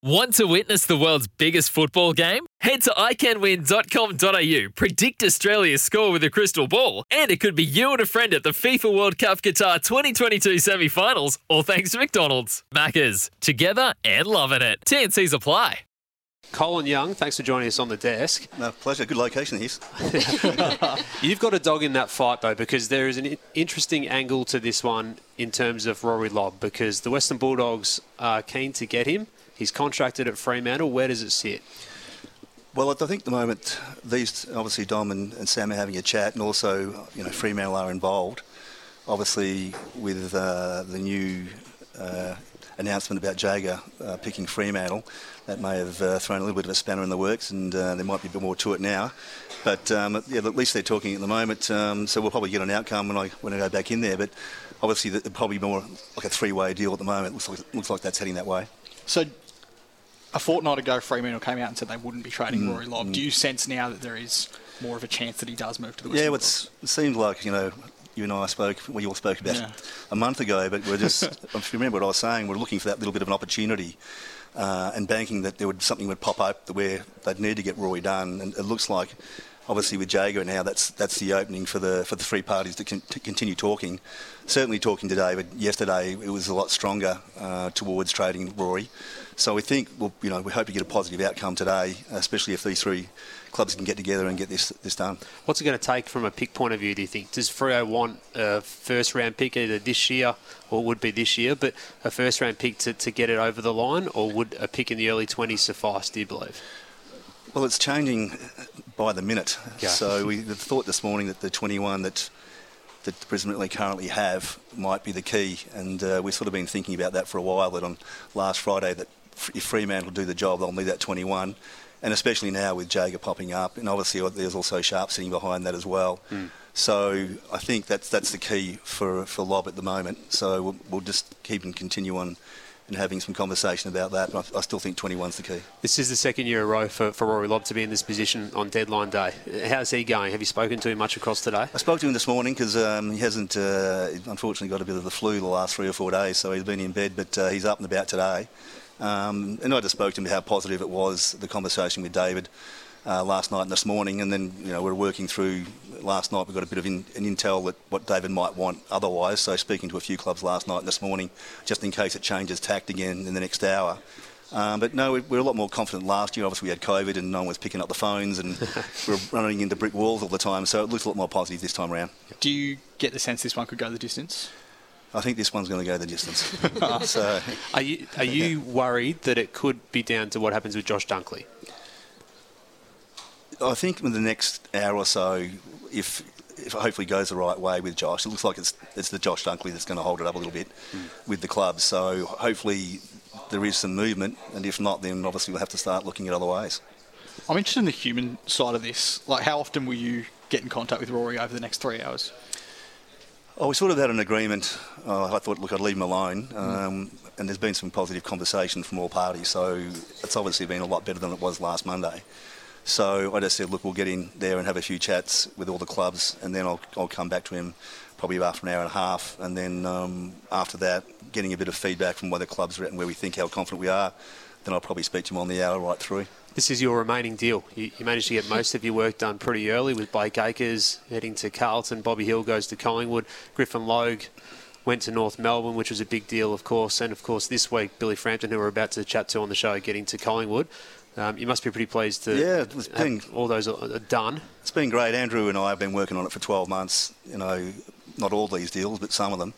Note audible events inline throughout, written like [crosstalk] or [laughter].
Want to witness the world's biggest football game? Head to iCanWin.com.au, predict Australia's score with a crystal ball, and it could be you and a friend at the FIFA World Cup Qatar 2022 semi finals, all thanks to McDonald's. Maccas, together and loving it. TNC's apply. Colin Young, thanks for joining us on the desk. No, pleasure. Good location, Heath. [laughs] You've got a dog in that fight, though, because there is an interesting angle to this one in terms of Rory Lobb, because the Western Bulldogs are keen to get him. He's contracted at Fremantle. Where does it sit? Well, I think at the moment these obviously Dom and, and, Sam are having a chat, and also you know Fremantle are involved. Obviously, with uh, the new uh, announcement about Jaeger uh, picking Fremantle, that may have uh, thrown a little bit of a spanner in the works, and uh, there might be a bit more to it now. But um, yeah, at least they're talking at the moment, um, so we'll probably get an outcome when I when I go back in there. But obviously, the, probably more like a three-way deal at the moment. Looks like looks like that's heading that way. So a fortnight ago, Fremantle came out and said they wouldn't be trading mm, Rory Lobb. Mm. Do you sense now that there is more of a chance that he does move to the Western Yeah, it seems like, you know, you and I spoke, we all spoke about yeah. a month ago, but we're just, [laughs] if you remember what I was saying, we're looking for that little bit of an opportunity uh, and banking that there would something would pop up where they'd need to get Rory done. And it looks like obviously with Jaeger now, that's that's the opening for the for the three parties to, con- to continue talking. Certainly talking today, but yesterday it was a lot stronger uh, towards trading Rory. So we think, well, you know, we hope to get a positive outcome today, especially if these three clubs can get together and get this this done. What's it going to take from a pick point of view? Do you think does Freo want a first round pick either this year or would be this year, but a first round pick to, to get it over the line, or would a pick in the early 20s suffice? Do you believe? Well, it's changing by the minute. Yeah. So we thought this morning that the 21 that that the Brisbane League currently have might be the key, and uh, we've sort of been thinking about that for a while. That on last Friday, that if Fremantle do the job, they'll need that 21, and especially now with Jaeger popping up, and obviously there's also Sharp sitting behind that as well. Mm. So I think that's that's the key for for Lobb at the moment. So we'll, we'll just keep and continue on and having some conversation about that. But I, I still think 21's the key. This is the second year in a row for, for Rory Lobb to be in this position on deadline day. How's he going? Have you spoken to him much across today? I spoke to him this morning because um, he hasn't, uh, unfortunately, got a bit of the flu the last three or four days, so he's been in bed, but uh, he's up and about today. Um, and I just spoke to him about how positive it was, the conversation with David uh, last night and this morning, and then you know we're working through. Last night we got a bit of in, an intel that what David might want otherwise. So speaking to a few clubs last night and this morning, just in case it changes tact again in the next hour. Um, but no, we're a lot more confident last year. Obviously, we had COVID and no one was picking up the phones and [laughs] we are running into brick walls all the time. So it looks a lot more positive this time around. Do you get the sense this one could go the distance? I think this one's going to go the distance. [laughs] [laughs] so, are you are you worried that it could be down to what happens with Josh Dunkley? I think in the next hour or so, if if it hopefully goes the right way with Josh, it looks like it's it's the Josh Dunkley that's going to hold it up a little bit mm. with the club. So hopefully there is some movement, and if not, then obviously we'll have to start looking at other ways. I'm interested in the human side of this. Like, how often will you get in contact with Rory over the next three hours? Oh, we sort of had an agreement. Uh, I thought, look, I'd leave him alone. Mm. Um, and there's been some positive conversation from all parties, so it's obviously been a lot better than it was last Monday. So I just said, look, we'll get in there and have a few chats with all the clubs, and then I'll, I'll come back to him probably after an hour and a half, and then um, after that, getting a bit of feedback from where the clubs are at and where we think how confident we are, then I'll probably speak to him on the hour right through. This is your remaining deal. You, you managed to get most of your work done pretty early with Blake Acres heading to Carlton, Bobby Hill goes to Collingwood, Griffin Logue went to North Melbourne, which was a big deal, of course, and of course this week Billy Frampton, who we're about to chat to on the show, getting to Collingwood. Um, you must be pretty pleased to yeah, it's been, all those are done. It's been great. Andrew and I have been working on it for 12 months. You know, not all these deals, but some of them.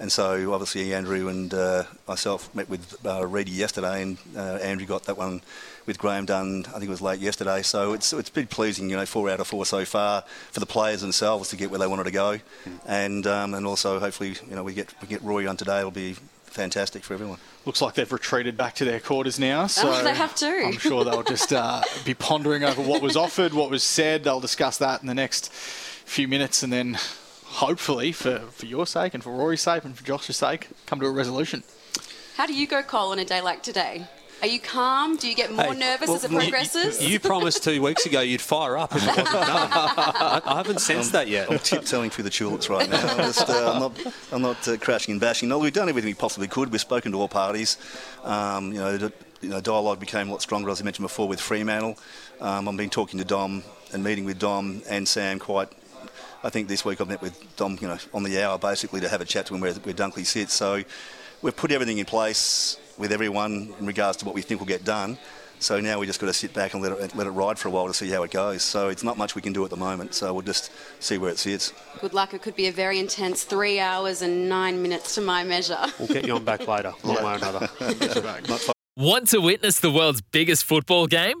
And so obviously Andrew and uh, myself met with uh, Reedy yesterday, and uh, Andrew got that one with Graham done. I think it was late yesterday. So it's it's been pleasing, you know, four out of four so far for the players themselves to get where they wanted to go, mm. and um, and also hopefully you know we get we get Roy on today. It'll be fantastic for everyone. Looks like they've retreated back to their quarters now. So oh, they have to. I'm sure they'll just uh, be pondering over what was offered, what was said. They'll discuss that in the next few minutes, and then hopefully, for, for your sake and for Rory's sake and for Josh's sake, come to a resolution. How do you go, Cole, on a day like today? Are you calm? Do you get more hey, nervous well, as it progresses? You, you, promised two weeks ago you'd fire up if it wasn't done. [laughs] I, I haven't sensed I'm, that yet. I'm tiptoeing through the tulips right now. I'm, just, uh, I'm not, I'm not uh, crashing and bashing. No, we've done everything we possibly could. We've spoken to all parties. Um, you know, you know, dialogue became a lot stronger, as I mentioned before, with Fremantle. Um, I've been talking to Dom and meeting with Dom and Sam quite. I think this week I've met with Dom, you know, on the hour basically to have a chat to him where, where Dunkley sits. So we've put everything in place with everyone in regards to what we think will get done. So now we just got to sit back and let it, let it ride for a while to see how it goes. So it's not much we can do at the moment. So we'll just see where it sits. Good luck. It could be a very intense three hours and nine minutes to my measure. [laughs] We'll get you on back later, one way or [laughs] another. Want to witness the world's biggest football game?